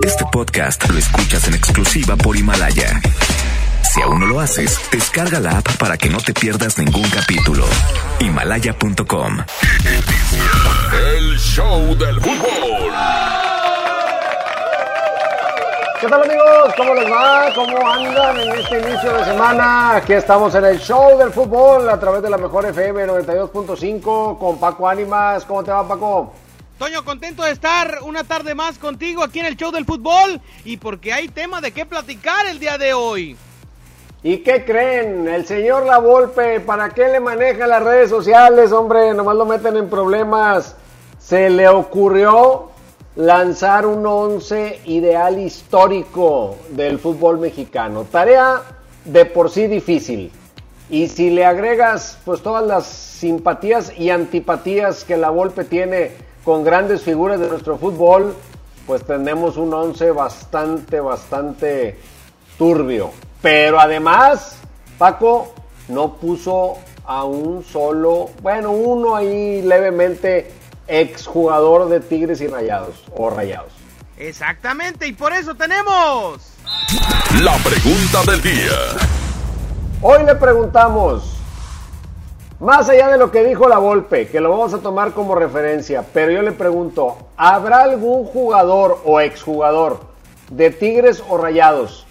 Este podcast lo escuchas en exclusiva por Himalaya. Si aún no lo haces, descarga la app para que no te pierdas ningún capítulo. Himalaya.com. El show del fútbol. ¿Qué tal amigos? ¿Cómo les va? ¿Cómo andan en este inicio de semana? Aquí estamos en el show del fútbol a través de la mejor FM 92.5 con Paco Ánimas. ¿Cómo te va Paco? Toño, contento de estar una tarde más contigo aquí en el show del fútbol y porque hay tema de qué platicar el día de hoy. ¿Y qué creen? El señor La Volpe, ¿para qué le maneja las redes sociales, hombre? Nomás lo meten en problemas. Se le ocurrió lanzar un once ideal histórico del fútbol mexicano. Tarea de por sí difícil. Y si le agregas pues todas las simpatías y antipatías que la Volpe tiene con grandes figuras de nuestro fútbol, pues tenemos un once bastante, bastante turbio. Pero además, Paco no puso a un solo, bueno, uno ahí levemente exjugador de Tigres y Rayados o Rayados. Exactamente, y por eso tenemos La pregunta del día. Hoy le preguntamos, más allá de lo que dijo la Volpe, que lo vamos a tomar como referencia, pero yo le pregunto, ¿habrá algún jugador o exjugador de Tigres o Rayados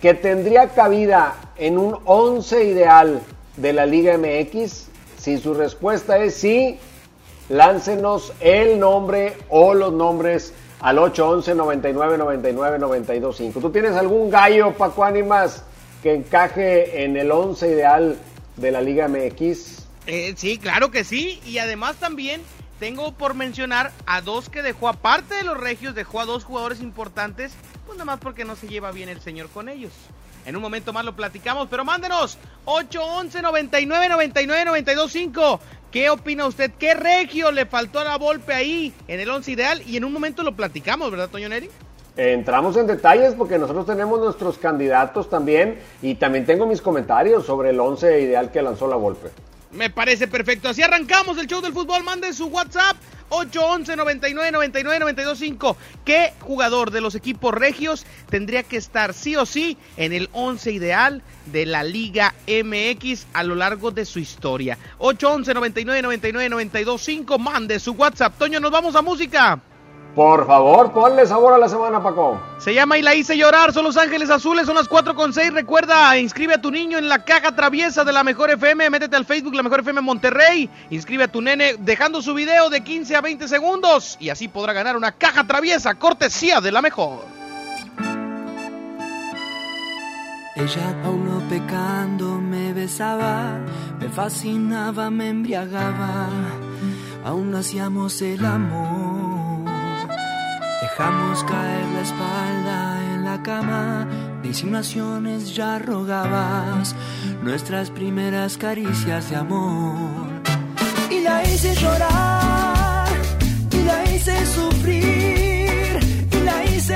que tendría cabida en un 11 ideal de la Liga MX? Si su respuesta es sí, láncenos el nombre o los nombres al 811 99 99 92 5. ¿Tú tienes algún gallo, Paco Ánimas, que encaje en el 11 ideal de la Liga MX? Eh, sí, claro que sí. Y además también tengo por mencionar a dos que dejó, aparte de los regios, dejó a dos jugadores importantes, pues nada más porque no se lleva bien el señor con ellos. En un momento más lo platicamos, pero mándenos 811 99 99 92 5. ¿Qué opina usted? ¿Qué regio le faltó a la Volpe ahí en el 11 ideal? Y en un momento lo platicamos, ¿verdad, Toño Neri? Entramos en detalles porque nosotros tenemos nuestros candidatos también y también tengo mis comentarios sobre el 11 ideal que lanzó la Volpe. Me parece perfecto. Así arrancamos el show del fútbol. Mande su WhatsApp 811 99 99 925. ¿Qué jugador de los equipos regios tendría que estar sí o sí en el 11 ideal de la Liga MX a lo largo de su historia? 811 99 99 925. Mande su WhatsApp. Toño, nos vamos a música. Por favor, ponle sabor a la semana, Paco. Se llama Y la hice llorar, son Los Ángeles Azules, son las 4 con 6. Recuerda, inscribe a tu niño en la caja traviesa de la Mejor FM. Métete al Facebook, la Mejor FM Monterrey. Inscribe a tu nene dejando su video de 15 a 20 segundos. Y así podrá ganar una caja traviesa, cortesía de la Mejor. Ella aún no pecando me besaba, me fascinaba, me embriagaba. Aún hacíamos el amor. Dejamos caer la espalda en la cama, de insinuaciones ya rogabas nuestras primeras caricias de amor. Y la hice llorar, y la hice sufrir, y la hice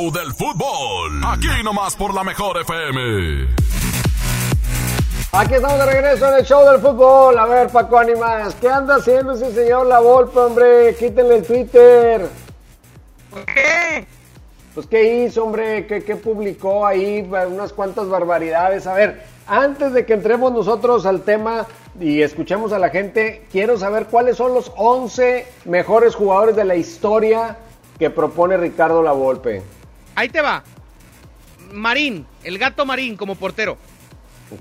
show del fútbol. Aquí nomás por la mejor FM. Aquí estamos de regreso en el show del fútbol. A ver, Paco Animas, ¿qué anda haciendo ese señor La Volpe, hombre? Quítenle el Twitter. ¿Por qué? Pues, ¿qué hizo, hombre? ¿Qué, qué publicó ahí? Unas cuantas barbaridades. A ver, antes de que entremos nosotros al tema y escuchemos a la gente, quiero saber cuáles son los 11 mejores jugadores de la historia que propone Ricardo Lavolpe. Ahí te va. Marín, el gato Marín como portero.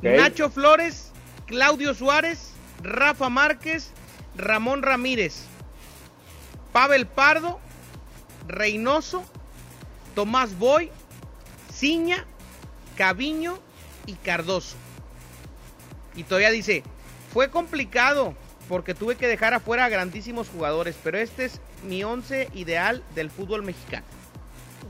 Nacho Flores, Claudio Suárez, Rafa Márquez, Ramón Ramírez, Pavel Pardo, Reynoso, Tomás Boy, Ciña, Caviño y Cardoso. Y todavía dice, fue complicado porque tuve que dejar afuera a grandísimos jugadores, pero este es mi once ideal del fútbol mexicano.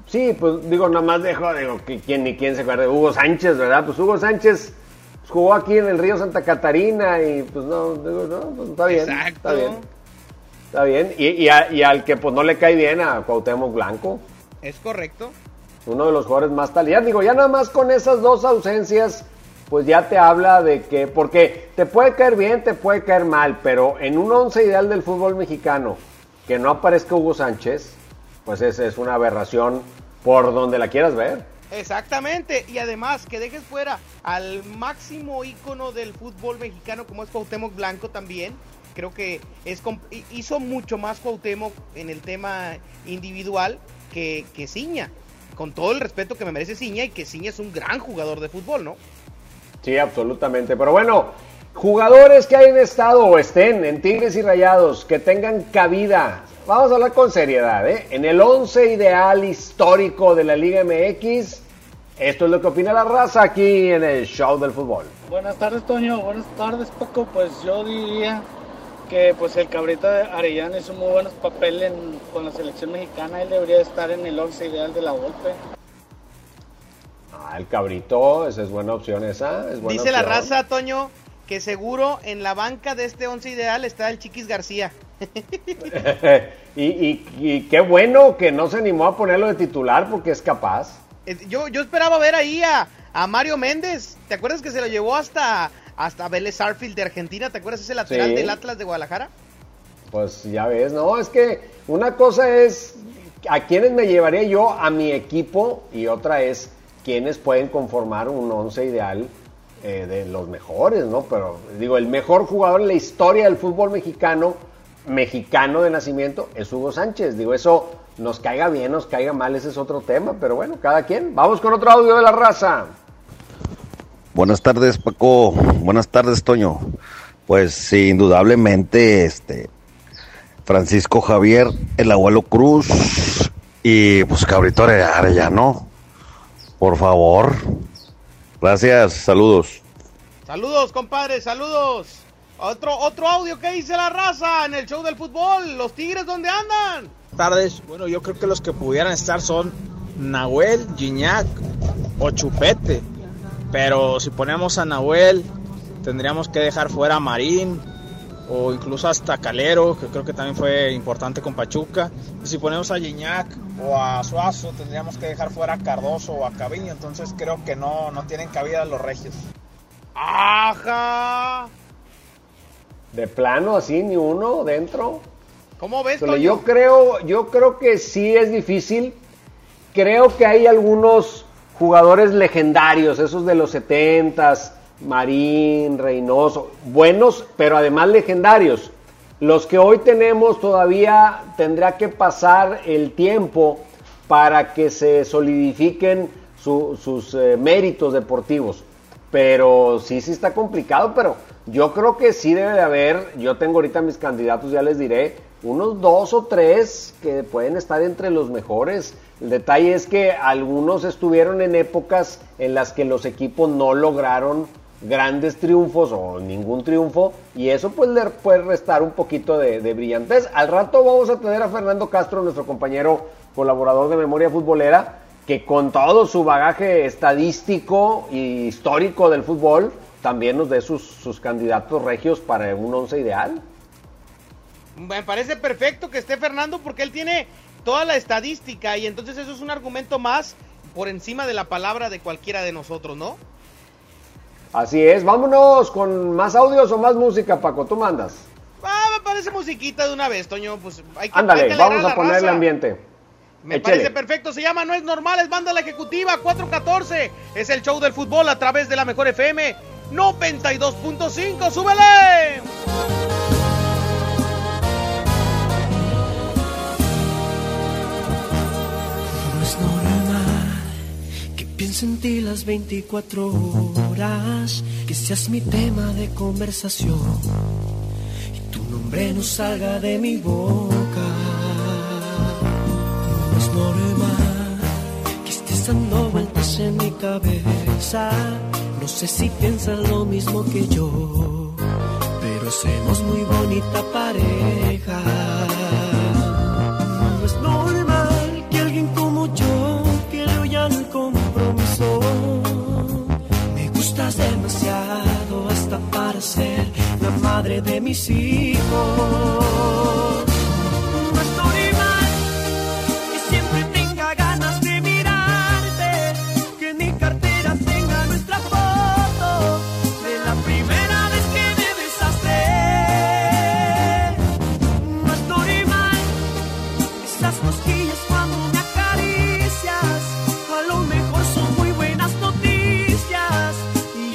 Sí, pues digo, nada más dejo, digo, que quién ni quién se acuerda de Hugo Sánchez, ¿verdad? Pues Hugo Sánchez pues, jugó aquí en el río Santa Catarina y pues no, digo, no, pues está bien. Exacto. Está bien. Está bien. Y, y a- y al que pues no le cae bien a Cuauhtémoc Blanco, ¿Es correcto? uno de los jugadores más talentosos. Digo, ya nada más con esas dos ausencias, pues ya te habla de que, porque te puede caer bien, te puede caer mal, pero en un once ideal del fútbol mexicano, que no aparezca Hugo Sánchez, pues esa es una aberración por donde la quieras ver. Exactamente, y además que dejes fuera al máximo ícono del fútbol mexicano como es Cuauhtémoc Blanco también. Creo que es hizo mucho más Cuauhtémoc en el tema individual que, que Ciña. Con todo el respeto que me merece Ciña y que Ciña es un gran jugador de fútbol, ¿no? Sí, absolutamente. Pero bueno, jugadores que hayan estado o estén en Tigres y Rayados, que tengan cabida. Vamos a hablar con seriedad, ¿eh? En el 11 ideal histórico de la Liga MX, esto es lo que opina la raza aquí en el show del fútbol. Buenas tardes, Toño. Buenas tardes, Paco. Pues yo diría que pues el Cabrita de Arellano hizo muy buenos papeles en- con la selección mexicana. Él debería estar en el 11 ideal de la Volpe. Ah, el cabrito, esa es buena opción esa. Es buena Dice la raza, Toño, que seguro en la banca de este once ideal está el Chiquis García. y, y- y qué bueno que no se animó a ponerlo de titular porque es capaz. Eh, Yo, yo esperaba ver ahí a, a Mario Méndez. ¿Te acuerdas que se lo llevó hasta, hasta Vélez Arfield de Argentina? ¿Te acuerdas ese lateral Sí. del Atlas de Guadalajara? Pues ya ves, no, es que una cosa es a quiénes me llevaría yo a mi equipo y otra es quiénes pueden conformar un once ideal eh, de los mejores, ¿no? Pero digo, el mejor jugador en la historia del fútbol mexicano, mexicano de nacimiento, es Hugo Sánchez. Digo, eso nos caiga bien, nos caiga mal, ese es otro tema, pero bueno, cada quien. Vamos con otro audio de la raza. Buenas tardes, Paco. Buenas tardes, Toño. Pues sí, indudablemente, este Francisco Javier, el abuelo Cruz y pues Cabrito Are- Arellano. Por favor. Gracias, saludos. Saludos, compadre, saludos. Otro, otro audio que dice la raza en el show del fútbol. Los Tigres, ¿dónde andan? tardes. Bueno, yo creo que los que pudieran estar son Nahuel, Gignac o Chupete. Pero si ponemos a Nahuel, tendríamos que dejar fuera a Marín o incluso hasta Calero, que creo que también fue importante con Pachuca. Y si ponemos a Gignac o a Suazo, tendríamos que dejar fuera a Cardoso o a Caviño. Entonces creo que no, no tienen cabida los regios. ¡Ajá! De plano, así, ni uno dentro. ¿Cómo ves, yo creo, yo creo que sí es difícil. Creo que hay algunos jugadores legendarios, esos de los 70s, Marín, Reynoso, buenos, pero además legendarios. Los que hoy tenemos todavía tendrá que pasar el tiempo para que se solidifiquen su- sus eh, méritos deportivos. Pero sí, sí está complicado, pero yo creo que sí debe de haber, yo tengo ahorita mis candidatos, ya les diré, unos dos o tres que pueden estar entre los mejores. El detalle es que algunos estuvieron en épocas en las que los equipos no lograron grandes triunfos o ningún triunfo y eso pues le puede restar un poquito de, de brillantez. Al rato vamos a tener a Fernando Castro, nuestro compañero colaborador de Memoria Futbolera, que con todo su bagaje estadístico y histórico del fútbol, también nos dé sus, sus candidatos regios para un once ideal. Me parece perfecto que esté Fernando porque él tiene toda la estadística y entonces eso es un argumento más por encima de la palabra de cualquiera de nosotros, ¿no? Así es, vámonos con más audios o más música, Paco, tú mandas. Ah, me parece musiquita de una vez, Toño, pues hay que Ándale, hay que alegrar vamos a la poner el ambiente. Me parece perfecto, se llama No es normal, es banda la ejecutiva 414. Es el show del fútbol a través de la mejor FM 92.5, súbele. No es normal que piense en ti las 24 horas, que seas mi tema de conversación y tu nombre no salga de mi boca. No es normal que estés dando en mi cabeza. No sé si piensas lo mismo que yo, pero somos muy bonita pareja. No es normal que alguien como yo quiera ya el compromiso. Me gustas demasiado hasta para ser la madre de mis hijos.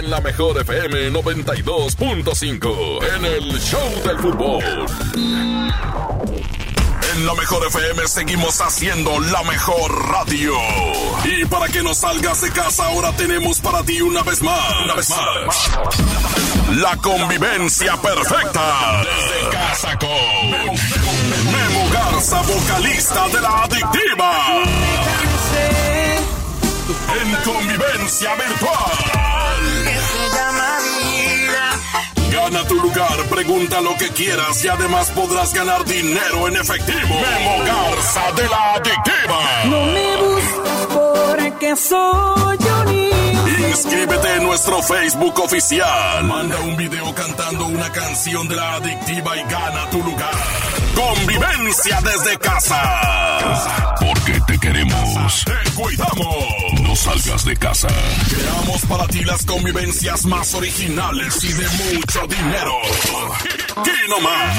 en la mejor FM 92.5 en el Show del Fútbol. En la mejor FM seguimos haciendo la mejor radio. Y para que no salgas de casa ahora tenemos para ti una vez más. Una vez más. La convivencia perfecta. Desde casa con Memo Garza, vocalista de la adictiva. En convivencia virtual. Gana tu lugar, pregunta lo que quieras y además podrás ganar dinero en efectivo. Memo Garza de la adictiva. No me busques porque soy un Inscríbete en nuestro Facebook oficial. Manda un video cantando una canción de la adictiva y gana tu lugar. Convivencia desde casa. Porque te queremos. Te cuidamos. No salgas de casa. Creamos para ti las convivencias más originales y de mucho dinero. Aquí nomás.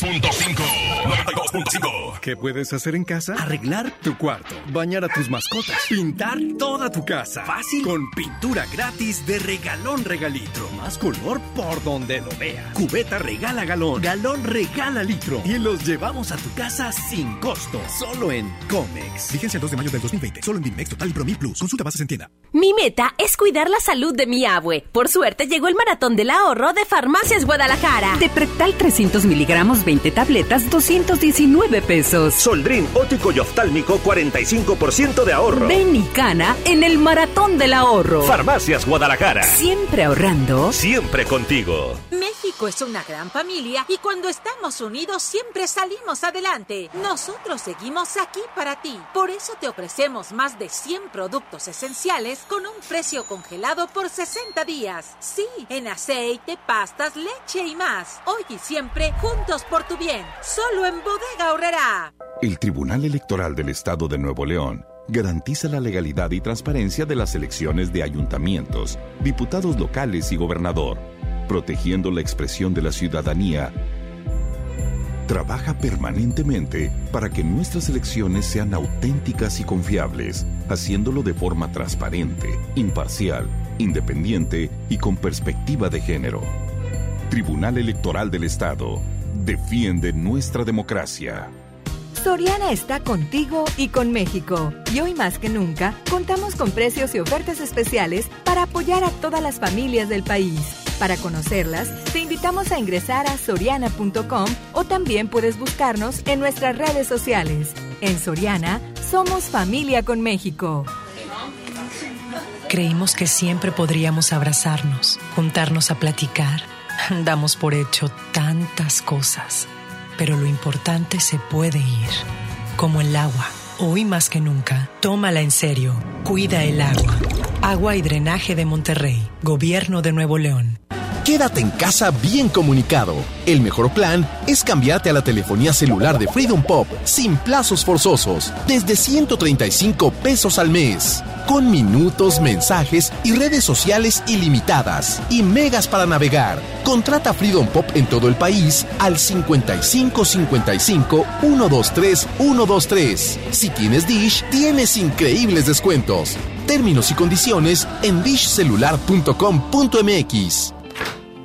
92.5. 92.5. ¿Qué puedes hacer en casa? Arreglar tu cuarto, bañar a tus mascotas, pintar toda tu casa. Fácil. Con pintura gratis de regalón regalitro. Más color por donde lo veas. Cubeta regala galón, galón regala litro. Y los llevamos a tu casa sin costo. Solo en Comex. Vigencia el 2 de mayo del 2020. Solo en Bimex Total y Promil Plus. Consulta bases en tienda. Mi meta es cuidar la salud de mi abue. Por suerte llegó el maratón del ahorro de Farmacias Guadalajara. Deprectal 300 miligramos, 20 tabletas, 219 pesos. Soldrin ótico y oftálmico, 45% de ahorro. Ven y cana en el maratón del ahorro. Farmacias Guadalajara. Siempre ahorrando. Siempre contigo. México México es una gran familia y cuando estamos unidos siempre salimos adelante. Nosotros seguimos aquí para ti. Por eso te ofrecemos más de 100 productos esenciales con un precio congelado por 60 días. Sí, en aceite, pastas, leche y más. Hoy y siempre, juntos por tu bien. Solo en Bodega Horrera. El Tribunal Electoral del Estado de Nuevo León garantiza la legalidad y transparencia de las elecciones de ayuntamientos, diputados locales y gobernador, protegiendo la expresión de la ciudadanía. Trabaja permanentemente para que nuestras elecciones sean auténticas y confiables, haciéndolo de forma transparente, imparcial, independiente y con perspectiva de género. Tribunal Electoral del Estado defiende nuestra democracia. Soriana está contigo y con México. Y hoy más que nunca, contamos con precios y ofertas especiales para apoyar a todas las familias del país. Para conocerlas, te invitamos a ingresar a soriana.com o también puedes buscarnos en nuestras redes sociales. En Soriana, somos familia con México. Creímos que siempre podríamos abrazarnos, juntarnos a platicar. Damos por hecho tantas cosas pero lo importante se puede ir, como el agua. Hoy más que nunca, tómala en serio. Cuida el agua. Agua y Drenaje de Monterrey, Gobierno de Nuevo León. Quédate en casa bien comunicado. El mejor plan es cambiarte a la telefonía celular de Freedom Pop sin plazos forzosos, desde 135 pesos al mes, con minutos, mensajes y redes sociales ilimitadas y megas para navegar. Contrata Freedom Pop en todo el país al 55 55 123 123. Si tienes Dish, tienes increíbles descuentos. Términos y condiciones en dishcelular.com.mx.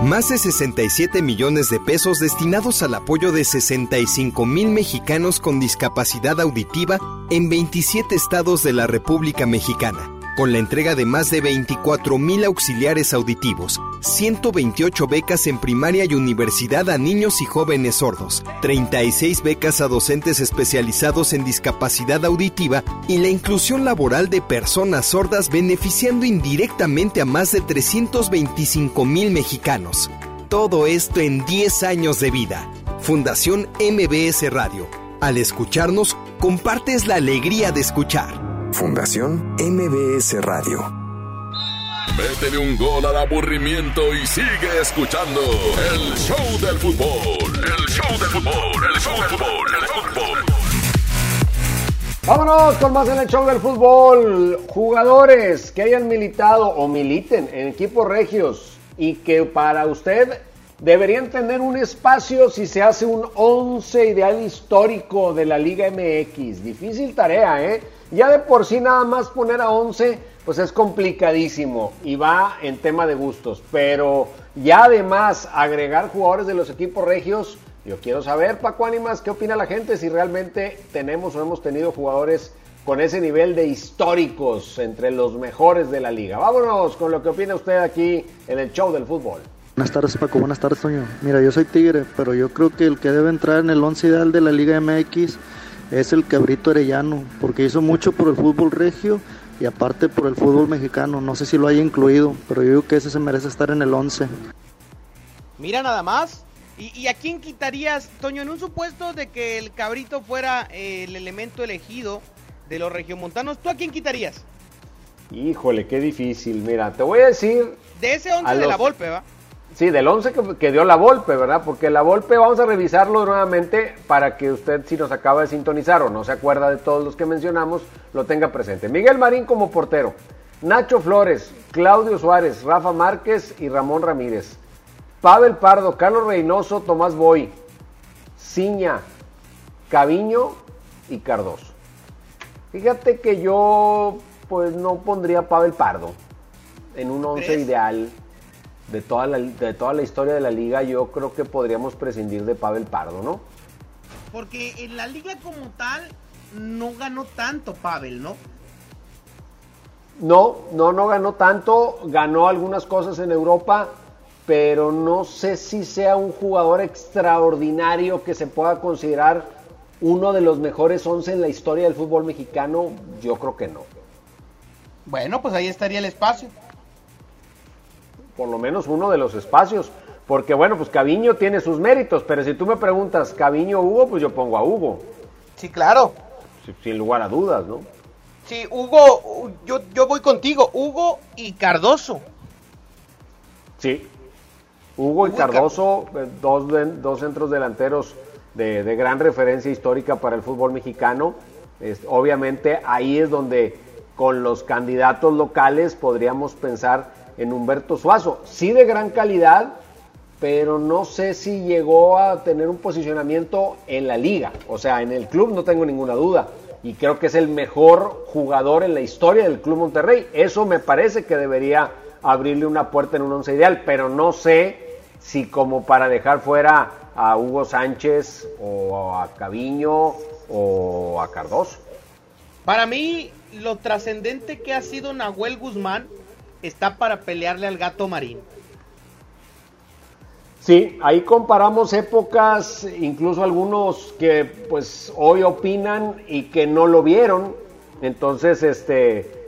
Más de 67 millones de pesos destinados al apoyo de 65 mil mexicanos con discapacidad auditiva en 27 estados de la República Mexicana, con la entrega de más de 24 mil auxiliares auditivos, 128 becas en primaria y universidad a niños y jóvenes sordos, 36 becas a docentes especializados en discapacidad auditiva y la inclusión laboral de personas sordas beneficiando indirectamente a más de 325 mil mexicanos. Todo esto en 10 años de vida. Fundación MBS Radio. Al escucharnos, compartes la alegría de escuchar. Fundación MBS Radio. Métele un gol al aburrimiento y sigue escuchando el show del fútbol. El show del fútbol, el show del fútbol, el fútbol. Vámonos con más en el show del fútbol. Jugadores que hayan militado o militen en equipos regios y que para usted deberían tener un espacio si se hace un 11 ideal histórico de la Liga MX. Difícil tarea, ¿eh? Ya de por sí nada más poner a 11 pues es complicadísimo y va en tema de gustos, pero ya además agregar jugadores de los equipos regios, yo quiero saber, Paco Ánimas, ¿qué opina la gente si realmente tenemos o hemos tenido jugadores con ese nivel de históricos entre los mejores de la liga? Vámonos con lo que opina usted aquí en el show del fútbol. Buenas tardes Paco, buenas tardes Toño. Mira, yo soy Tigre, pero yo creo que el que debe entrar en el once ideal de la Liga MX es el Cabrito Arellano, porque hizo mucho por el fútbol regio y aparte por el fútbol mexicano. No sé si lo haya incluido, pero yo digo que ese se merece estar en el 11. Mira nada más. ¿Y, a quién quitarías, Toño, en un supuesto de que el cabrito fuera eh, el elemento elegido de los regiomontanos? ¿Tú a quién quitarías? Híjole, qué difícil. Mira, te voy a decir. De ese 11 de la Volpe, ¿va? Sí, del 11 que, dio la Volpe, ¿verdad? Porque la Volpe vamos a revisarlo nuevamente para que usted, si nos acaba de sintonizar o no se acuerda de todos los que mencionamos, lo tenga presente. Miguel Marín como portero, Nacho Flores, Claudio Suárez, Rafa Márquez y Ramón Ramírez. Pavel Pardo, Carlos Reynoso, Tomás Boy, Ciña, Caviño y Cardoso. Fíjate que yo pues no pondría a Pavel Pardo en un 11 ideal de toda, la, de toda la historia de la liga, yo creo que podríamos prescindir de Pavel Pardo, ¿no? Porque en la liga como tal no ganó tanto Pavel, ¿no? No, no, no ganó tanto, ganó algunas cosas en Europa, pero no sé si sea un jugador extraordinario que se pueda considerar uno de los mejores 11 en la historia del fútbol mexicano, yo creo que no. Bueno, pues ahí estaría el espacio. Por lo menos uno de los espacios. Porque bueno, pues Caviño tiene sus méritos, pero si tú me preguntas Caviño Hugo, pues yo pongo a Hugo. Sí, claro. Sin lugar a dudas, ¿no? Sí, Hugo, yo, yo voy contigo, Hugo y Cardoso. Sí, Hugo, y Cardoso, eh, dos, dos centros delanteros de, gran referencia histórica para el fútbol mexicano. obviamente ahí es donde con los candidatos locales podríamos pensar en Humberto Suazo. Sí de gran calidad, pero no sé si llegó a tener un posicionamiento en la liga. O sea, en el club no tengo ninguna duda. Y creo que es el mejor jugador en la historia del Club Monterrey. Eso me parece que debería abrirle una puerta en un once ideal, pero no sé si como para dejar fuera a Hugo Sánchez o a Caviño o a Cardoso. Para mí, lo trascendente que ha sido Nahuel Guzmán está para pelearle al gato marín. Sí, ahí comparamos épocas, incluso algunos que pues hoy opinan y que no lo vieron, entonces este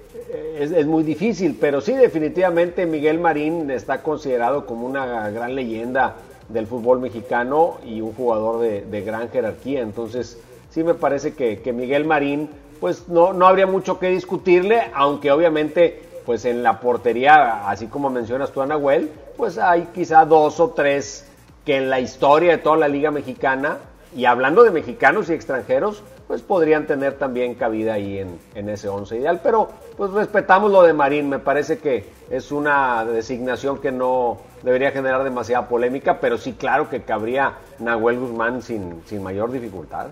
es, muy difícil, pero sí definitivamente Miguel Marín está considerado como una gran leyenda del fútbol mexicano y un jugador de, gran jerarquía, entonces sí me parece que, Miguel Marín pues no, no habría mucho que discutirle, aunque obviamente pues en la portería, así como mencionas tú a Nahuel, pues hay quizá dos o tres que en la historia de toda la liga mexicana, y hablando de mexicanos y extranjeros, pues podrían tener también cabida ahí en, en ese once ideal. Pero pues respetamos lo de Marín, me parece que es una designación que no debería generar demasiada polémica, pero sí claro que cabría Nahuel Guzmán sin, sin mayor dificultad.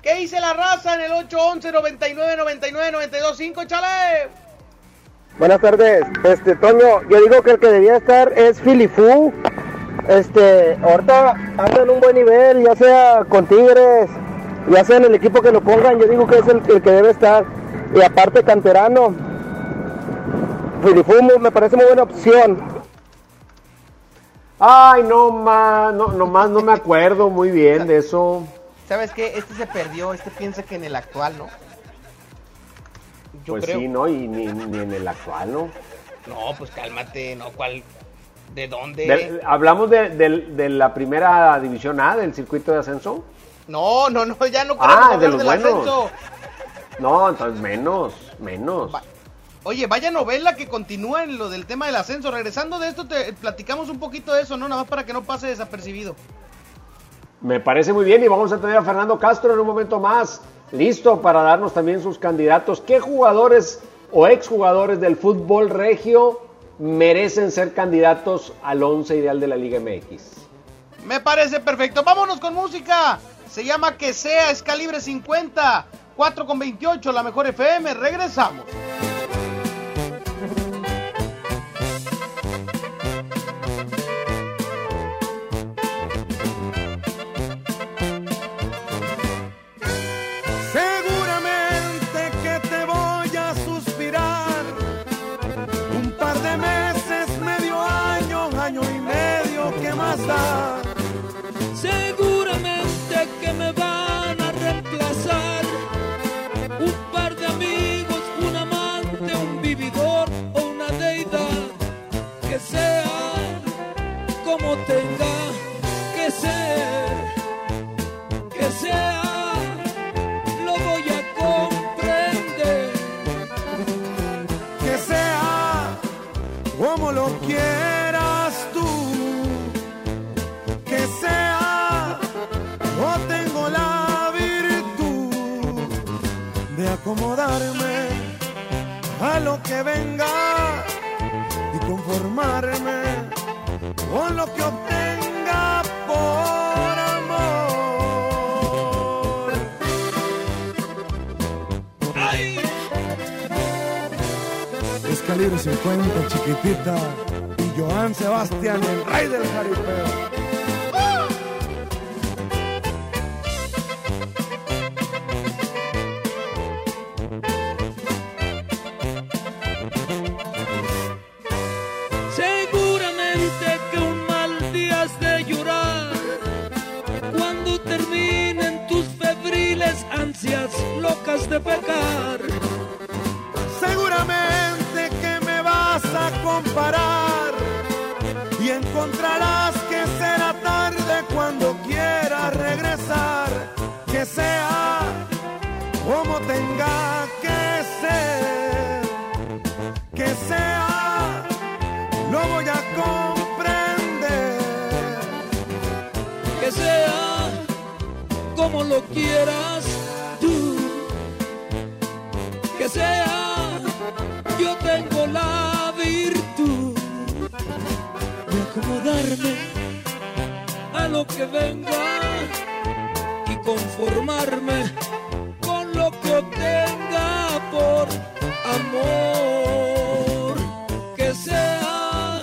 ¿Qué dice la raza en el 811 99 99 92 5, chale? Buenas tardes, este Toño, yo digo que el que debía estar es Filifu. Este, ahorita anda en un buen nivel, ya sea con Tigres, ya sea en el equipo que lo pongan, yo digo que es el, que debe estar. Y aparte canterano, Filifu me parece muy buena opción. Ay, no más, no, no más no me acuerdo muy bien de eso. ¿Sabes qué? Este se perdió, este piensa que en el actual, ¿no? Pues sí, ¿no? Y ni, en el actual, ¿no? No, pues cálmate, ¿no? ¿Cuál? ¿De dónde? ¿Hablamos de, la primera división A del circuito de ascenso? No, no, no, ya no ah, de los buenos. No, entonces menos, menos. Oye, vaya novela que continúa en lo del tema del ascenso. Regresando de esto, te platicamos un poquito de eso, ¿no? Nada más para que no pase desapercibido. Me parece muy bien y vamos a tener a Fernando Castro en un momento más listo para darnos también sus candidatos. ¿Qué jugadores o exjugadores del fútbol regio merecen ser candidatos al 11 ideal de la Liga MX? Me parece perfecto. Vámonos con música. Se llama Que sea, es calibre 50. 4 con 28, la mejor FM. Regresamos. Seguramente a lo que venga y conformarme con lo que obtenga por amor. Que sea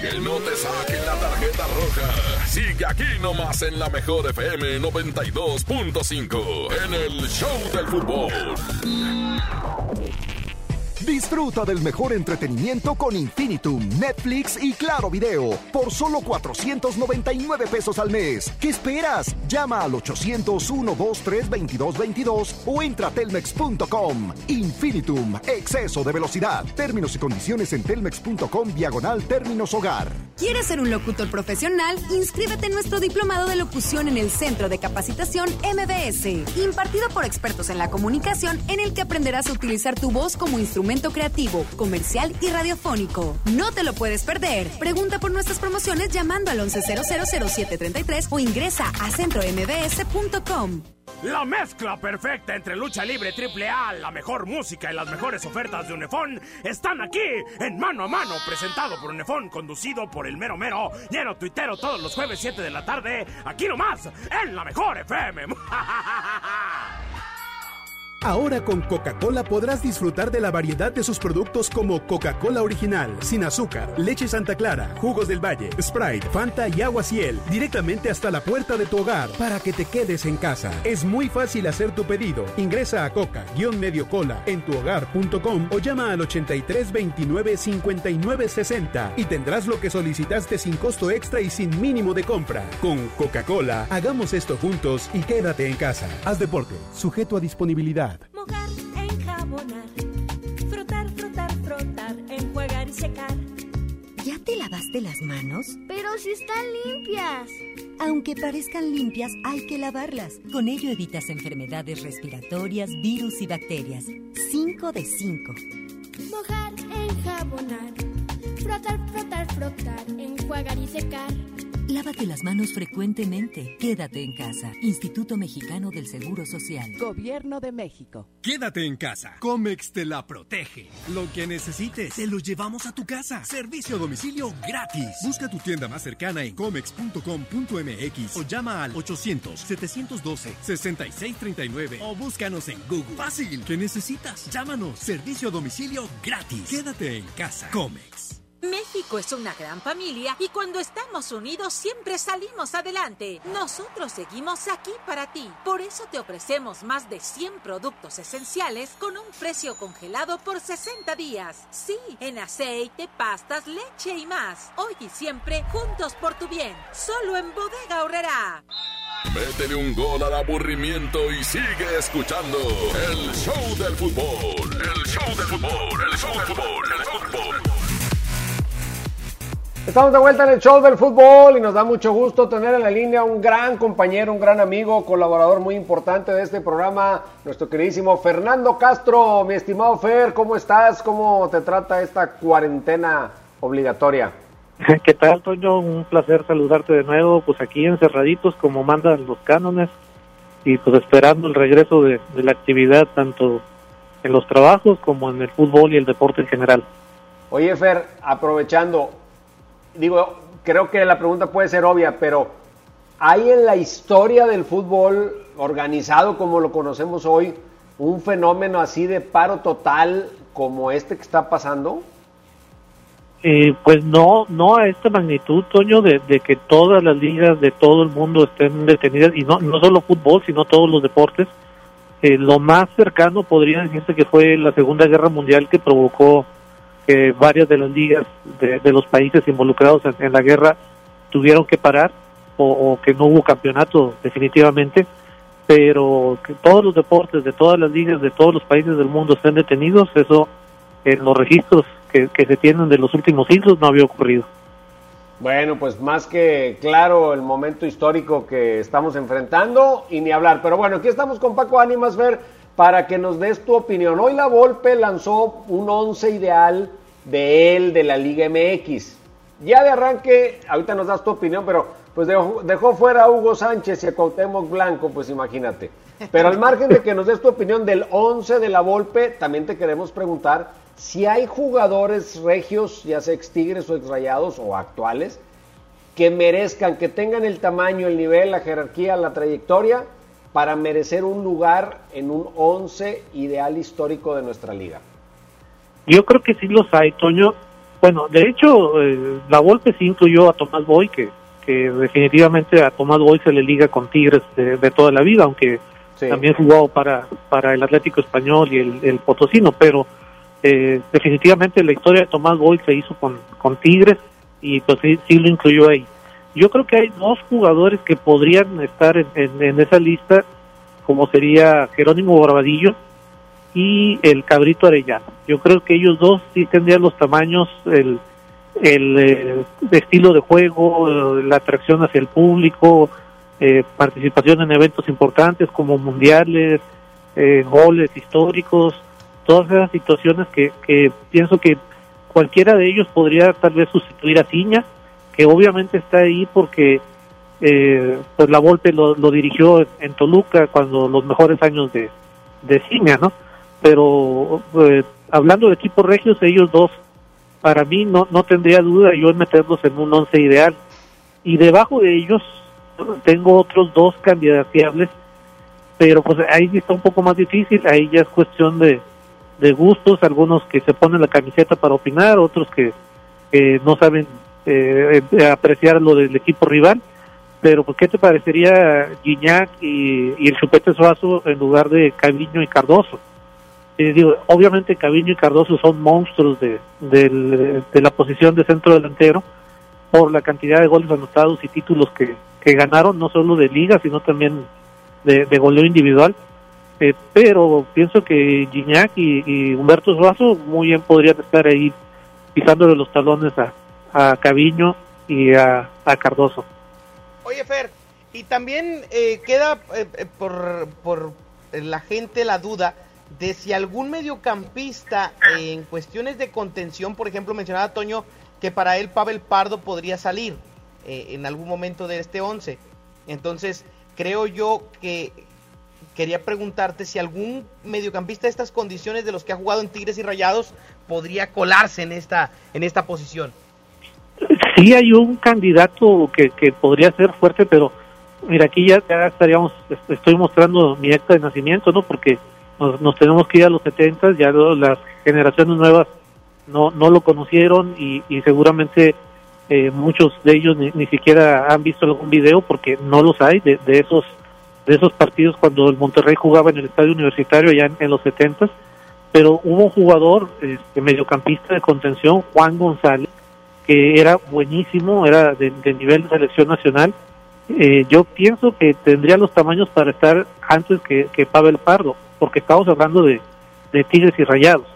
Que no te saquen la tarjeta roja. Sigue aquí nomás en la mejor FM 92.5 en el Show del Fútbol. Disfruta del mejor entretenimiento con Infinitum, Netflix y Claro Video por solo 499 pesos al mes. ¿Qué esperas? Llama al 800-123-2222 o entra a telmex.com. Infinitum, exceso de velocidad. Términos y condiciones en telmex.com diagonal términos hogar. ¿Quieres ser un locutor profesional? Inscríbete en nuestro diplomado de locución en el Centro de Capacitación MBS, impartido por expertos en la comunicación, en el que aprenderás a utilizar tu voz como instrumento creativo, comercial y radiofónico. No te lo puedes perder. Pregunta por nuestras promociones llamando al 11000733 o ingresa a centrombs.com. La mezcla perfecta entre lucha libre triple A, la mejor música y las mejores ofertas de Unefón están aquí en Mano a Mano, presentado por Unefón, conducido por el mero mero, lleno tuitero todos los jueves 7 de la tarde, aquí nomás, en la mejor FM. Ahora con Coca-Cola podrás disfrutar de la variedad de sus productos como Coca-Cola original, sin azúcar, leche Santa Clara, jugos del Valle, Sprite, Fanta y agua Ciel, directamente hasta la puerta de tu hogar para que te quedes en casa. Es muy fácil hacer tu pedido. Ingresa a coca-mediocola en tuhogar.com o llama al 83 29 59 60 y tendrás lo que solicitaste sin costo extra y sin mínimo de compra. Con Coca-Cola, hagamos esto juntos y quédate en casa. Haz deporte, sujeto a disponibilidad. Lavaste las manos? Pero si están limpias. Aunque parezcan limpias, hay que lavarlas. Con ello evitas enfermedades respiratorias, virus y bacterias. 5 de 5. Mojar, enjabonar, frotar, frotar, frotar, enjuagar y secar. Lávate las manos frecuentemente. Quédate en casa. Instituto Mexicano del Seguro Social. Gobierno de México. Quédate en casa. Comex te la protege. Lo que necesites, te lo llevamos a tu casa. Servicio a domicilio gratis. Busca tu tienda más cercana en comex.com.mx o llama al 800-712-6639 o búscanos en Google. Fácil. ¿Qué necesitas? Llámanos. Servicio a domicilio gratis. Quédate en casa. Comex. México es una gran familia y cuando estamos unidos siempre salimos adelante. Nosotros seguimos aquí para ti. Por eso te ofrecemos más de 100 productos esenciales con un precio congelado por 60 días. Sí, en aceite, pastas, leche y más. Hoy y siempre juntos por tu bien. Solo en Bodega Horrera. Métele un gol al aburrimiento y sigue escuchando el show del fútbol. El show del fútbol, el show del fútbol, el show del fútbol. Estamos de vuelta en el show del fútbol y nos da mucho gusto tener en la línea un gran compañero, un gran amigo, colaborador muy importante de este programa, nuestro queridísimo Fernando Castro. Mi estimado Fer, ¿cómo estás? ¿Cómo te trata esta cuarentena obligatoria? ¿Qué tal, Toño? Un placer saludarte de nuevo, pues aquí encerraditos como mandan los cánones y pues esperando el regreso de, de la actividad tanto en los trabajos como en el fútbol y el deporte en general. Oye, Fer, aprovechando, digo, creo que la pregunta puede ser obvia, pero ¿hay en la historia del fútbol organizado como lo conocemos hoy un fenómeno así de paro total como este que está pasando? Eh, pues no, no a esta magnitud, Toño, de, que todas las ligas de todo el mundo estén detenidas, y no, no solo fútbol, sino todos los deportes. Eh, lo más cercano podría decirse que fue la Segunda Guerra Mundial que provocó que varias de las ligas de, los países involucrados en, la guerra tuvieron que parar o, que no hubo campeonato definitivamente, pero que todos los deportes de todas las ligas de todos los países del mundo estén detenidos, eso en los registros que, se tienen de los últimos siglos no había ocurrido. Bueno, pues más que claro el momento histórico que estamos enfrentando y ni hablar. Pero bueno, aquí estamos con Paco Ánimas para que nos des tu opinión. Hoy la Volpe lanzó un once ideal de él, de la Liga MX. Ya de arranque, ahorita nos das tu opinión, pero pues dejó, dejó fuera a Hugo Sánchez y a Cuauhtémoc Blanco, pues imagínate. Pero al margen de que nos des tu opinión del 11 de la Volpe, también te queremos preguntar si hay jugadores regios, ya sea ex Tigres o ex Rayados o actuales, que merezcan, que tengan el tamaño, el nivel, la jerarquía, la trayectoria para merecer un lugar en un 11 ideal histórico de nuestra liga. Yo creo que sí los hay, Toño. Bueno, de hecho, eh, la Volpe sí incluyó a Tomás Boy, que, que definitivamente a Tomás Boy se le liga con Tigres de, de toda la vida, aunque sí. también jugó para, para el Atlético Español y el, el Potosino, pero eh, definitivamente la historia de Tomás Boy se hizo con, con Tigres y pues sí, sí, lo incluyó ahí. Yo creo que hay dos jugadores que podrían estar en, esa lista, como sería Jerónimo Barbadillo y el Cabrito Arellano. Yo creo que ellos dos sí tendrían los tamaños, el, el eh, estilo de juego, la atracción hacia el público, eh, participación en eventos importantes como mundiales, eh, goles históricos, todas esas situaciones que, que pienso que cualquiera de ellos podría tal vez sustituir a Ciña, que obviamente está ahí porque eh, pues la Volpe lo, lo dirigió en, Toluca cuando los mejores años de, de Ciña, ¿no? Pero eh, hablando de equipos regios, ellos dos, para mí no, no tendría duda yo en meterlos en un once ideal. Y debajo de ellos tengo otros dos candidateables, pero pues ahí está un poco más difícil, ahí ya es cuestión de, de gustos, algunos que se ponen la camiseta para opinar, otros que, que no saben eh, apreciar lo del equipo rival. Pero, pues, ¿qué te parecería Guiñac y, el Chupete Suazo en lugar de Caviño y Cardoso? Eh, digo, obviamente Caviño y Cardoso son monstruos de, de, de, la posición de centro delantero por la cantidad de goles anotados y títulos que, que ganaron, no solo de liga, sino también de, de goleo individual. Eh, pero pienso que Gignac y, y, Humberto Suazo muy bien podrían estar ahí pisándole los talones a, a Caviño y a, a Cardoso. Oye, Fer, y también eh, queda eh, por, por la gente la duda de si algún mediocampista eh, en cuestiones de contención, por ejemplo, mencionaba Toño que para él Pavel Pardo podría salir eh, en algún momento de este 11. Entonces, creo yo que quería preguntarte si algún mediocampista de estas condiciones de los que ha jugado en Tigres y Rayados podría colarse en esta en esta posición. Sí hay un candidato que, que podría ser fuerte, pero mira, aquí ya, ya estaríamos, estoy mostrando mi acta de nacimiento, ¿no? Porque nos, nos tenemos que ir a los 70, ya las generaciones nuevas no, no lo conocieron y, y seguramente eh, muchos de ellos ni, ni, siquiera han visto algún video porque no los hay de, de esos de esos partidos cuando el Monterrey jugaba en el estadio universitario ya en, en los 70 pero hubo un jugador este, mediocampista de contención Juan González que era buenísimo, era de, nivel de selección nacional. Eh, yo pienso que tendría los tamaños para estar antes que, que Pavel Pardo, porque estamos hablando de, de Tigres y Rayados.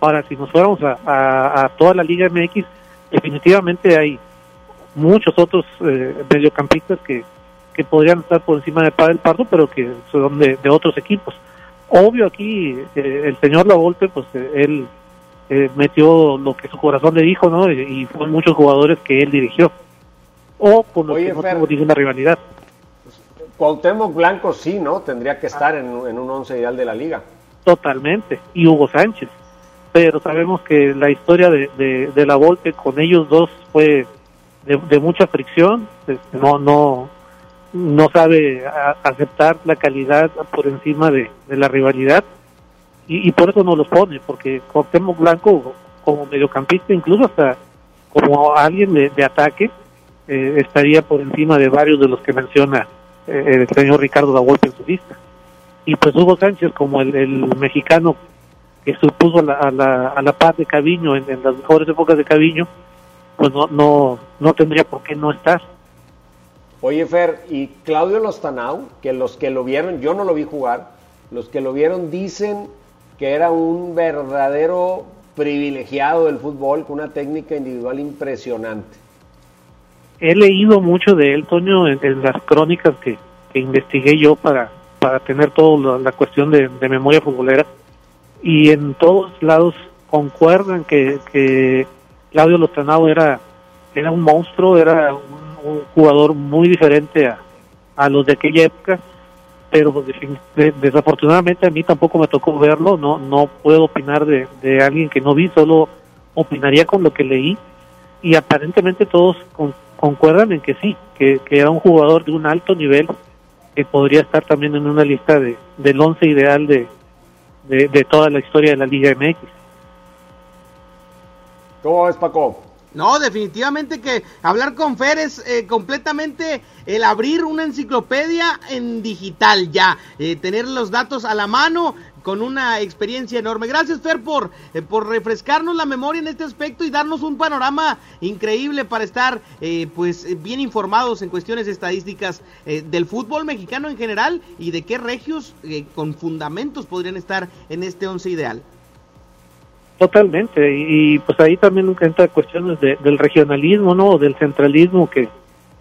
Ahora, si nos fuéramos a, a, a toda la Liga MX, definitivamente hay muchos otros eh, mediocampistas que, que podrían estar por encima de Pavel Pardo, pero que son de, de otros equipos. Obvio aquí, eh, el señor Lavolpe, pues eh, él eh, metió lo que su corazón le dijo, ¿no? Y, fueron muchos jugadores que él dirigió. O con los Oye, que no Fer, tuvo ninguna rivalidad. Cuauhtémoc Blanco sí, ¿no? Tendría que estar en, en un once ideal de la liga. Totalmente. Y Hugo Sánchez. Pero sabemos que la historia de, de, de la Volpe con ellos dos fue de, de mucha fricción. Este, No, no, no sabe a- aceptar la calidad por encima de, de la rivalidad. Y, por eso no los pone, porque Cuauhtémoc Blanco como mediocampista, incluso hasta como alguien de, ataque, eh, estaría por encima de varios de los que menciona eh, el señor Ricardo Davolpe en su lista. Y pues Hugo Sánchez como el, mexicano que supuso a la, a la, a la paz de Caviño en, en las mejores épocas de Caviño, pues no, no, no tendría por qué no estar. Oye, Fer, y Claudio Lostanau, que los que lo vieron, yo no lo vi jugar, los que lo vieron dicen que era un verdadero privilegiado del fútbol con una técnica individual impresionante. He leído mucho de él, Toño, en, las crónicas que, investigué yo para, para tener toda la, cuestión de, memoria futbolera, y en todos lados concuerdan que, Claudio Lostanao era, era un monstruo, era un, un jugador muy diferente a, a los de aquella época, pero desafortunadamente a mí tampoco me tocó verlo, no no puedo opinar de, alguien que no vi, solo opinaría con lo que leí y aparentemente todos con- concuerdan en que sí, que, que era un jugador de un alto nivel que podría estar también en una lista de, del once ideal de, de, de toda la historia de la Liga MX. ¿Cómo ves, Paco? No, definitivamente que hablar con Fer es eh, completamente el abrir una enciclopedia en digital ya, eh, tener los datos a la mano con una experiencia enorme. Gracias Fer por, eh, por refrescarnos la memoria en este aspecto y darnos un panorama increíble para estar eh, pues bien informados en cuestiones estadísticas del fútbol mexicano en general y de qué regios con fundamentos podrían estar en este once ideal. Totalmente, y, pues ahí también entra cuestiones de- del regionalismo, ¿no? Del centralismo que,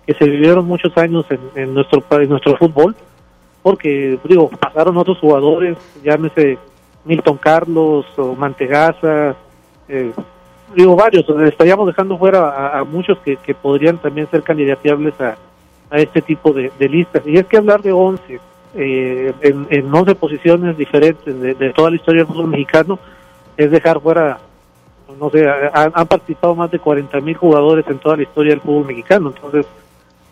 que se vivieron muchos años en, en nuestro en nuestro fútbol, porque, digo, pasaron otros jugadores, llámese Milton Carlos o Mantegaza, eh, digo, varios, estaríamos dejando fuera a, muchos que, que podrían también ser candidateables a, a este tipo de, listas. Y es que hablar de 11, eh, en, en 11 posiciones diferentes de toda la historia del fútbol mexicano, es dejar fuera, no sé, ha- han participado más de 40 mil jugadores en toda la historia del fútbol mexicano, entonces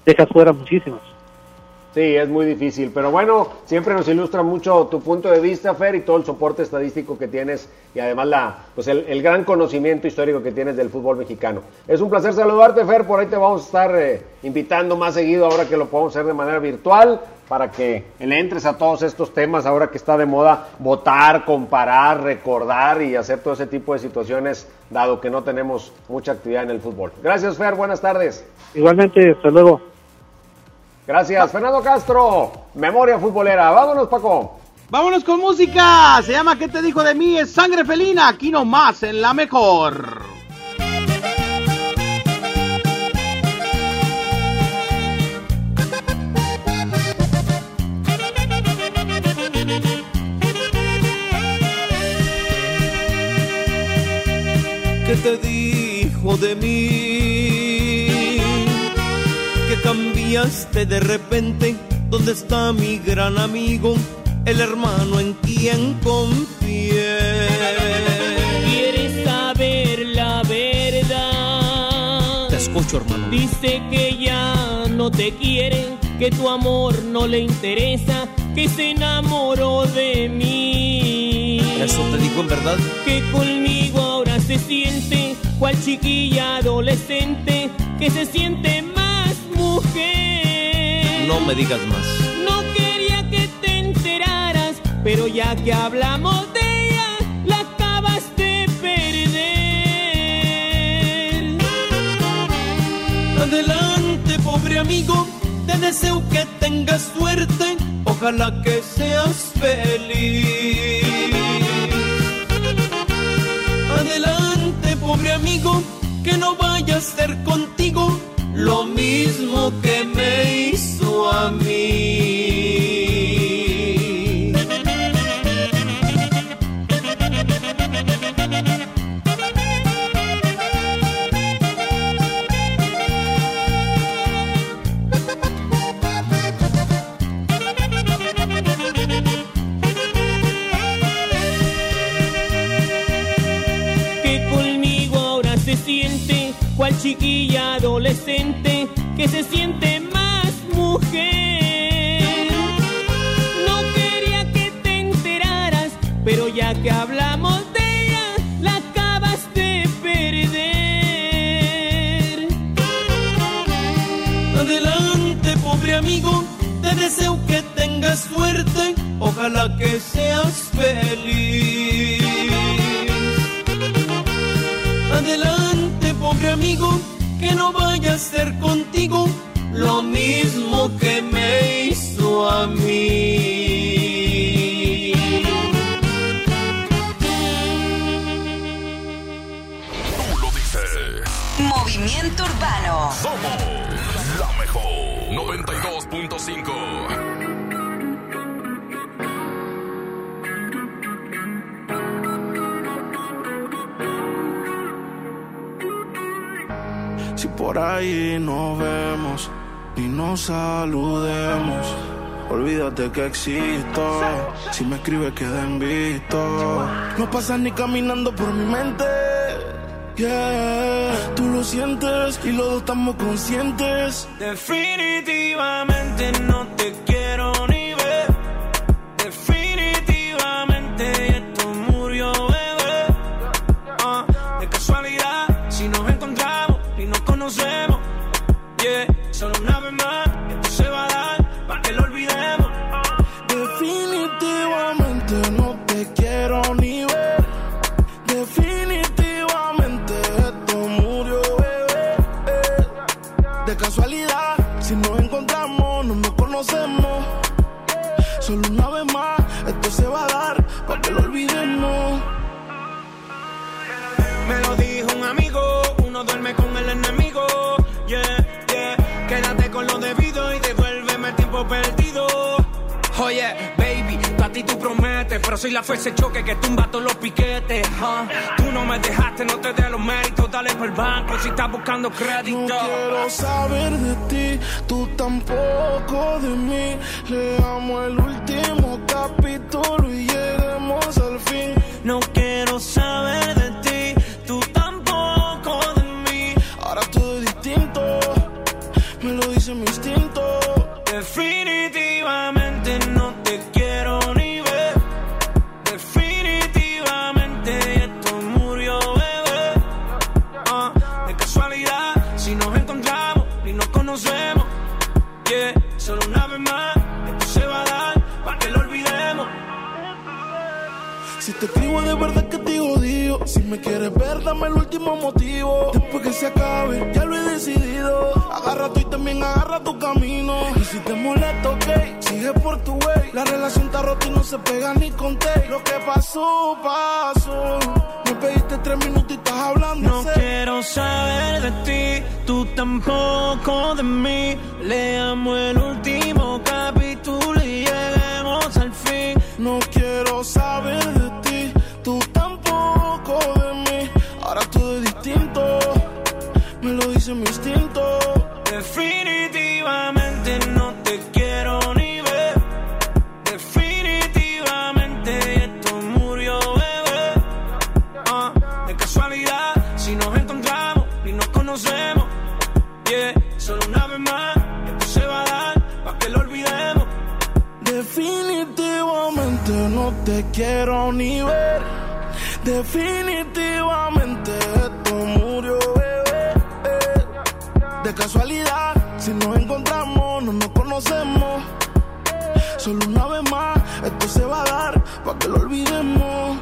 dejas fuera muchísimos. Sí, es muy difícil, pero bueno, siempre nos ilustra mucho tu punto de vista, Fer, y todo el soporte estadístico que tienes y además la, pues el, el gran conocimiento histórico que tienes del fútbol mexicano. Es un placer saludarte, Fer, por ahí te vamos a estar eh, invitando más seguido ahora que lo podemos hacer de manera virtual para que le entres a todos estos temas ahora que está de moda votar, comparar, recordar y hacer todo ese tipo de situaciones dado que no tenemos mucha actividad en el fútbol. Gracias, Fer, buenas tardes. Igualmente, hasta luego. Gracias, Fernando Castro, Memoria Futbolera. Vámonos, Paco. Vámonos con música. Se llama ¿Qué te dijo de mí? Es sangre felina. Aquí nomás en la mejor. ¿Qué te dijo de mí? Que cambiaste de repente. ¿Dónde está mi gran amigo? El hermano en quien confié. ¿Quieres saber la verdad? Te escucho, hermano. Dice que ya no te quiere, que tu amor no le interesa, que se enamoró de mí. ¿Eso te dijo en verdad? Que conmigo ahora se siente, cual chiquilla adolescente, que se siente más mujer. No me digas más. No quería que te enteraras, pero ya que hablamos de ella, la acabas de perder. Adelante, pobre amigo, te deseo que tengas suerte, ojalá que seas feliz. Adelante, pobre amigo, que no vaya a ser contigo lo mismo que me hizo a mí. Chiquilla adolescente que se siente más mujer. No quería que te enteraras, Pero ya que hablamos de ella, la acabas de perder. Adelante, pobre amigo, te deseo que tengas suerte, ojalá que seas feliz. Amigo, que no vaya a ser contigo lo mismo que me hizo a mí. Tú lo dices. Movimiento Urbano. Somos la mejor. 92.5. ahí nos vemos y nos saludemos, olvídate que existo. Si me escribes, queda en visto. No pasas ni caminando por mi mente. Yeah, tú lo sientes y los dos estamos conscientes. Definitivamente no te quiero pero soy la fuerza de choque que tumba todos los piquetes. Tú no me dejaste, no te dé los méritos, dale por el banco si estás buscando crédito. No quiero saber de ti, tú tampoco de mí. Leamos el último capítulo y lleguemos al fin. No quiero saber de ti, tú tampoco de mí. Ahora todo es distinto, me lo dice mi instinto. Definitivamente Ver, dame el último motivo. Después que se acabe, ya lo he decidido. Agarra tú y también agarra tu camino. Y si te molesta, ok, sigue por tu way. La relación está rota y no se pega ni con té Lo que pasó, pasó. Me pediste tres minutos y estás hablando No quiero saber de ti, tú tampoco de mí. Leamos el último capítulo y lleguemos al fin. No quiero saber Definitivamente no te quiero ni ver. Definitivamente esto murió, bebé. Ah, de casualidad, si nos encontramos y nos conocemos. Yeah, solo una vez más, esto se va a dar para que lo olvidemos. Definitivamente no te quiero ni ver. Definitivamente esto si nos encontramos, no nos conocemos. Solo una vez más, esto se va a dar para que lo olvidemos.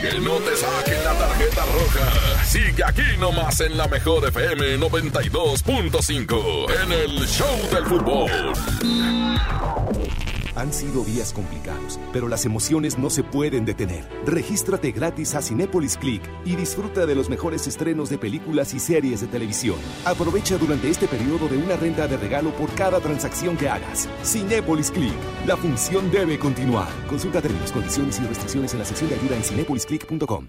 Que no te saquen la tarjeta roja. Sigue aquí nomás en la mejor FM 92.5 en el Show del Fútbol. Han sido días complicados, pero las emociones no se pueden detener. Regístrate gratis a Cinépolis Click y disfruta de los mejores estrenos de películas y series de televisión. Aprovecha durante este periodo de una renta de regalo por cada transacción que hagas. Cinépolis Click. La función debe continuar. Consulta términos, condiciones y restricciones en la sección de ayuda en cinépolisclick.com.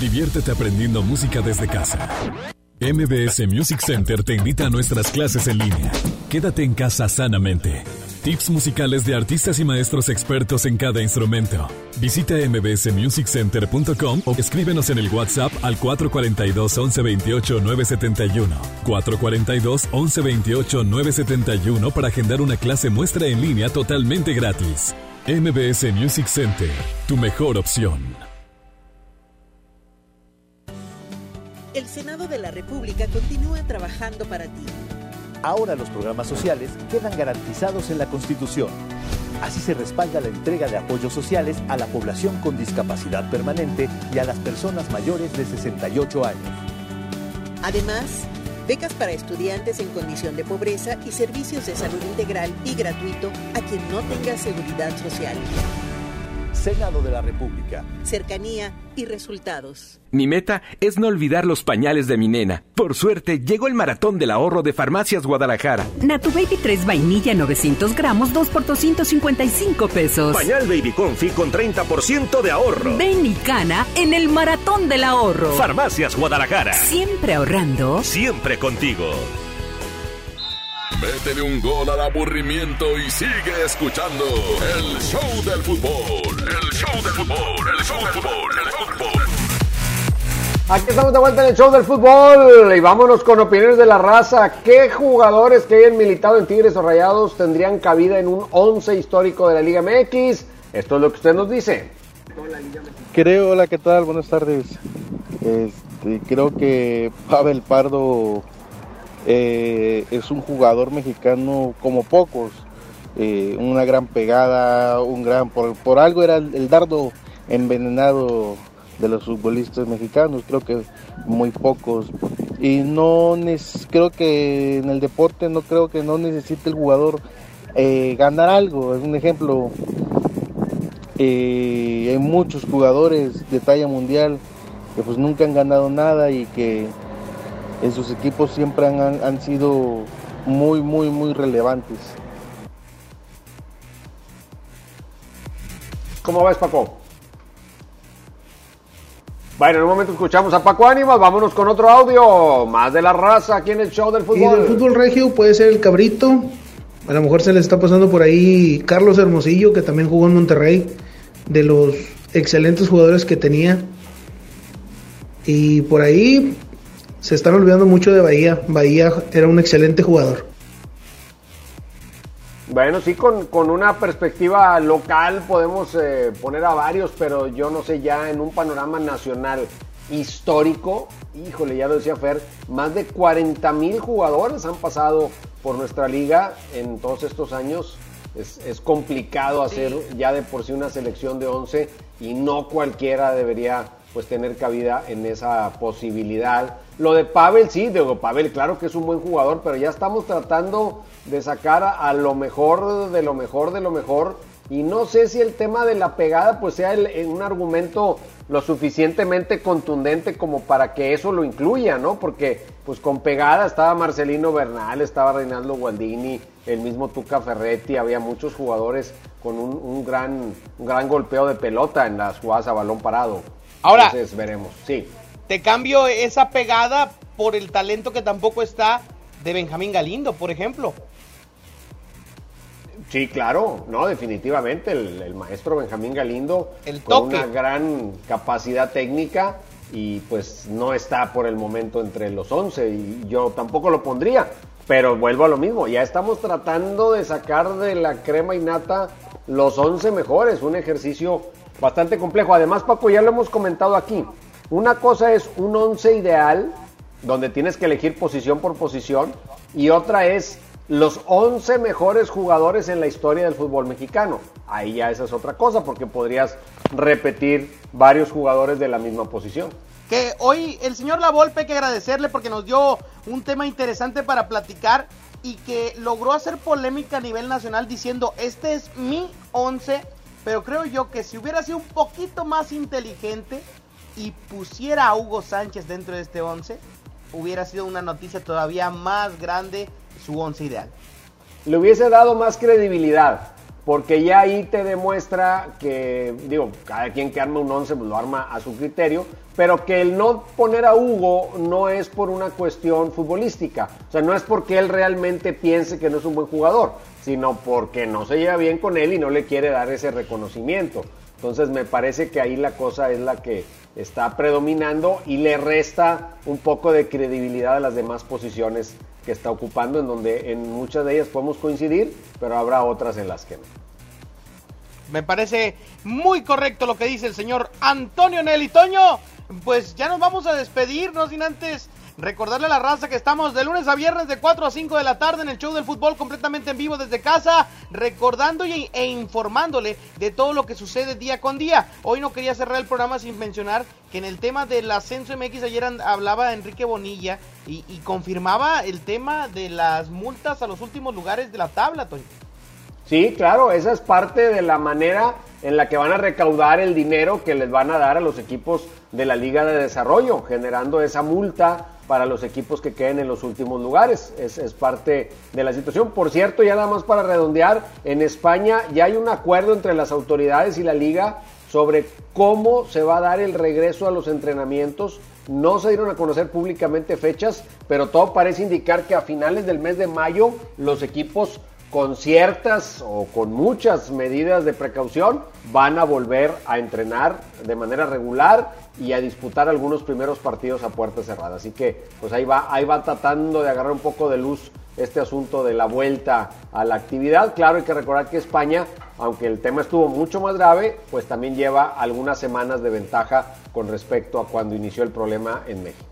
Diviértete aprendiendo música desde casa. MBS Music Center te invita a nuestras clases en línea. Quédate en casa sanamente. Tips musicales de artistas y maestros expertos en cada instrumento. Visita mbsmusiccenter.com o escríbenos en el WhatsApp al 442 1128 971. 442 1128 971 para agendar una clase muestra en línea totalmente gratis. MBS Music Center, tu mejor opción. Senado de la República continúa trabajando para ti. Ahora los programas sociales quedan garantizados en la Constitución. Así se respalda la entrega de apoyos sociales a la población con discapacidad permanente y a las personas mayores de 68 años. Además, becas para estudiantes en condición de pobreza y servicios de salud integral y gratuito a quien no tenga seguridad social. Senado de la República. Cercanía y resultados. Mi meta es no olvidar los pañales de mi nena. Por suerte, llegó el maratón del ahorro de Farmacias Guadalajara. Natu Baby 3 vainilla 900 gramos, 2 por 255 pesos. Pañal Baby Confi con 30% de ahorro. Ven y cana en el maratón del ahorro. Farmacias Guadalajara. Siempre ahorrando. Siempre contigo. Métele un gol al aburrimiento y sigue escuchando el show del fútbol. El show del fútbol, el show del fútbol, el fútbol. Aquí estamos de vuelta en el show del fútbol y vámonos con opiniones de la raza. ¿Qué jugadores que hayan militado en Tigres o Rayados tendrían cabida en un 11 histórico de la Liga MX? Esto es lo que usted nos dice. Creo, hola, ¿qué tal? Buenas tardes. Este, creo que Pavel Pardo eh, es un jugador mexicano como pocos, eh, una gran pegada, un gran, por, por algo era el, dardo envenenado de los futbolistas mexicanos, creo que muy pocos. Y no creo que en el deporte no creo que no necesite el jugador eh, ganar algo. Es un ejemplo, hay muchos jugadores de talla mundial que pues nunca han ganado nada y que en sus equipos siempre han, han, han sido muy, muy, muy relevantes. ¿Cómo ves, Paco? Bueno, en un momento escuchamos a Paco Ánimas, vámonos con otro audio, más de la raza aquí en el show del fútbol. Y del fútbol regio puede ser el Cabrito, a lo mejor se le está pasando por ahí Carlos Hermosillo, que también jugó en Monterrey, de los excelentes jugadores que tenía. Y por ahí se están olvidando mucho de Bahía. Bahía era un excelente jugador. Bueno, sí, con, con una perspectiva local podemos eh, poner a varios, pero yo no sé, ya en un panorama nacional histórico, híjole, ya lo decía Fer, más de 40 mil jugadores han pasado por nuestra liga en todos estos años. Es, es complicado hacer ya de por sí una selección de 11 y no cualquiera debería pues tener cabida en esa posibilidad. Lo de Pavel, sí, digo, Pavel, claro que es un buen jugador, pero ya estamos tratando de sacar a, a, lo mejor de lo mejor de lo mejor. Y no sé si el tema de la pegada pues sea el, un argumento lo suficientemente contundente como para que eso lo incluya, ¿no? Porque pues con pegada estaba Marcelino Bernal, estaba Reinaldo Gualdini, el mismo Tuca Ferretti, había muchos jugadores con un, un gran, un gran golpeo de pelota en las jugadas a balón parado. Ahora, Entonces veremos, sí. Te cambio esa pegada por el talento que tampoco está de Benjamín Galindo, por ejemplo. Sí, claro, no, definitivamente el, el maestro Benjamín Galindo el con una gran capacidad técnica y pues no está por el momento entre los 11 y yo tampoco lo pondría, pero vuelvo a lo mismo, ya estamos tratando de sacar de la crema innata los 11 mejores, un ejercicio bastante complejo. Además, Paco, ya lo hemos comentado aquí, una cosa es un 11 ideal donde tienes que elegir posición por posición y otra es los 11 mejores jugadores en la historia del fútbol mexicano. Ahí ya esa es otra cosa, porque podrías repetir varios jugadores de la misma posición. que hoy el señor La Volpe hay que agradecerle porque nos dio un tema interesante para platicar y que logró hacer polémica a nivel nacional diciendo, este es mi 11, pero creo yo que si hubiera sido un poquito más inteligente y pusiera a Hugo Sánchez dentro de este 11, hubiera sido una noticia todavía más grande su 11 ideal. Le hubiese dado más credibilidad porque ya ahí te demuestra que, digo, cada quien que arma un 11 pues lo arma a su criterio, pero que el no poner a Hugo no es por una cuestión futbolística, o sea, no es porque él realmente piense que no es un buen jugador, sino porque no se lleva bien con él y no le quiere dar ese reconocimiento. Entonces me parece que ahí la cosa es la que está predominando y le resta un poco de credibilidad a las demás posiciones que está ocupando, en donde en muchas de ellas podemos coincidir, pero habrá otras en las que no. Me parece muy correcto lo que dice el señor Antonio Nelly Toño. Pues ya nos vamos a despedir, no sin antes Recordarle a la raza que estamos de lunes a viernes de 4 a 5 de la tarde en el show del fútbol completamente en vivo desde casa, recordando e informándole de todo lo que sucede día con día. Hoy no quería cerrar el programa sin mencionar que en el tema del ascenso MX ayer hablaba Enrique Bonilla y, y confirmaba el tema de las multas a los últimos lugares de la tabla, Toño. Sí, claro, esa es parte de la manera en la que van a recaudar el dinero que les van a dar a los equipos de la Liga de Desarrollo, generando esa multa para los equipos que queden en los últimos lugares. Es, es, parte de la situación. Por cierto, ya nada más para redondear, en España ya hay un acuerdo entre las autoridades y la liga sobre cómo se va a dar el regreso a los entrenamientos. No se dieron a conocer públicamente fechas, pero todo parece indicar que a finales del mes de mayo los equipos con ciertas o con muchas medidas de precaución van a volver a entrenar de manera regular y a disputar algunos primeros partidos a puerta cerrada. Así que pues ahí va, ahí tratando de agarrar un poco de luz este asunto de la vuelta a la actividad. Claro, hay que recordar que España, aunque el tema estuvo mucho más grave, pues también lleva algunas semanas de ventaja con respecto a cuando inició el problema en México.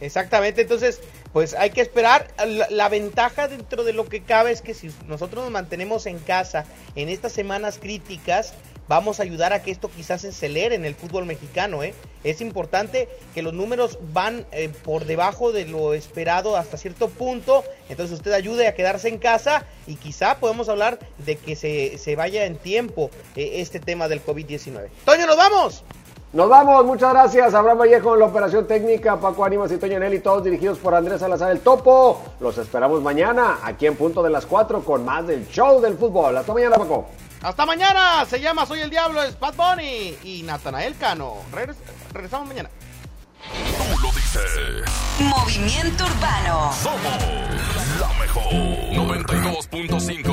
Exactamente, entonces pues hay que esperar. La, ventaja dentro de lo que cabe es que si nosotros nos mantenemos en casa en estas semanas críticas, vamos a ayudar a que esto quizás se acelere en el fútbol mexicano. ¿eh? Es importante que los números van eh, por debajo de lo esperado hasta cierto punto. Entonces usted ayude a quedarse en casa y quizá podemos hablar de que se, se vaya en tiempo eh, este tema del COVID-19. Toño, nos vamos. Nos vamos, muchas gracias. Abraham Vallejo en la operación técnica, Paco Ánimas y Toño Nelly, todos dirigidos por Andrés Salazar el Topo. Los esperamos mañana, aquí en punto de las 4, con más del show del fútbol. Hasta mañana, Paco. Hasta mañana. Se llama Soy el Diablo, es Pat Bunny y Natanael Cano. regresamos mañana. Tú lo dices. Movimiento Urbano. Somos la mejor. 92.5.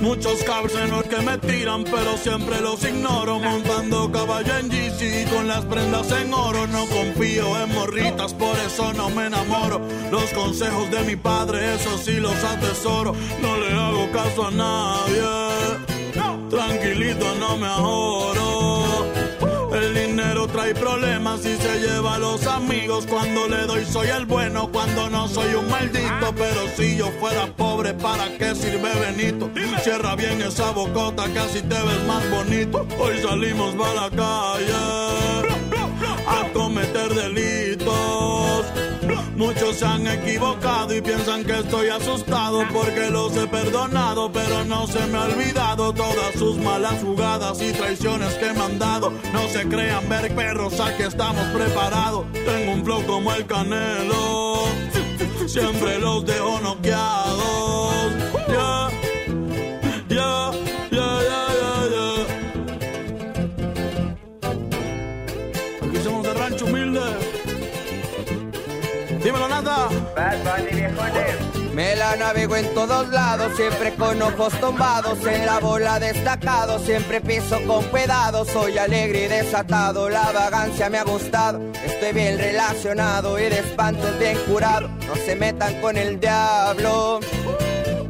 Muchos cabros que me tiran, pero siempre los ignoro. Montando caballo en GC con las prendas en oro. No confío en morritas, por eso no me enamoro. Los consejos de mi padre, eso sí los atesoro. No le hago caso a nadie. Tranquilito, no me ahorro. Trae problemas y se lleva a los amigos. Cuando le doy soy el bueno, cuando no soy un maldito. Pero si yo fuera pobre, ¿para qué sirve Benito? Cierra bien esa bocota así te ves más bonito. Hoy salimos para la calle a cometer delitos. Muchos se han equivocado y piensan que estoy asustado porque los he perdonado, pero no se me ha olvidado todas sus malas jugadas y traiciones que me han dado. No se crean ver perros, aquí estamos preparados. Tengo un flow como el canelo, siempre los dejo noqueados. Me la navego en todos lados, siempre con ojos tombados, en la bola destacado, siempre piso con cuidado, soy alegre y desatado, la vagancia me ha gustado, estoy bien relacionado y de espantos bien curado, no se metan con el diablo,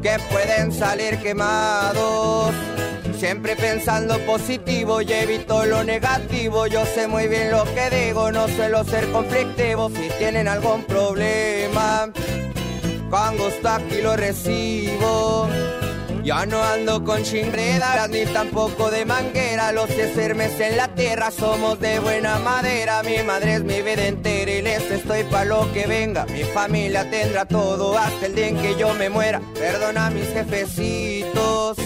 que pueden salir quemados. Siempre pensando positivo y evito lo negativo. Yo sé muy bien lo que digo, no suelo ser conflictivo. Si tienen algún problema, con gusto aquí lo recibo. Ya no ando con chingredas ni tampoco de manguera. Los sermes en la tierra somos de buena madera. Mi madre es mi vida entera y les estoy pa' lo que venga. Mi familia tendrá todo hasta el día en que yo me muera. Perdona a mis jefecitos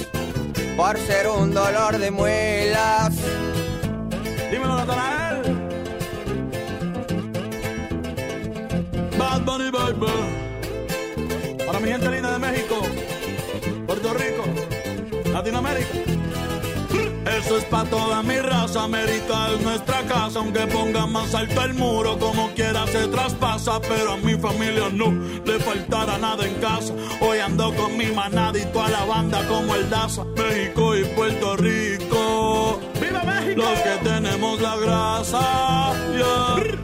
por ser un dolor de muelas. Dímelo, Natanael. Bad Bunny Baby. Para mi gente linda de México, Puerto Rico, Latinoamérica. Eso es pa' toda mi raza, América es nuestra casa, aunque ponga más alto el muro, como quiera se traspasa, pero a mi familia no le faltará nada en casa. Hoy ando con mi manada y toda la banda como el Daza, México y Puerto Rico. ¡Viva México! Los que tenemos la grasa, yeah.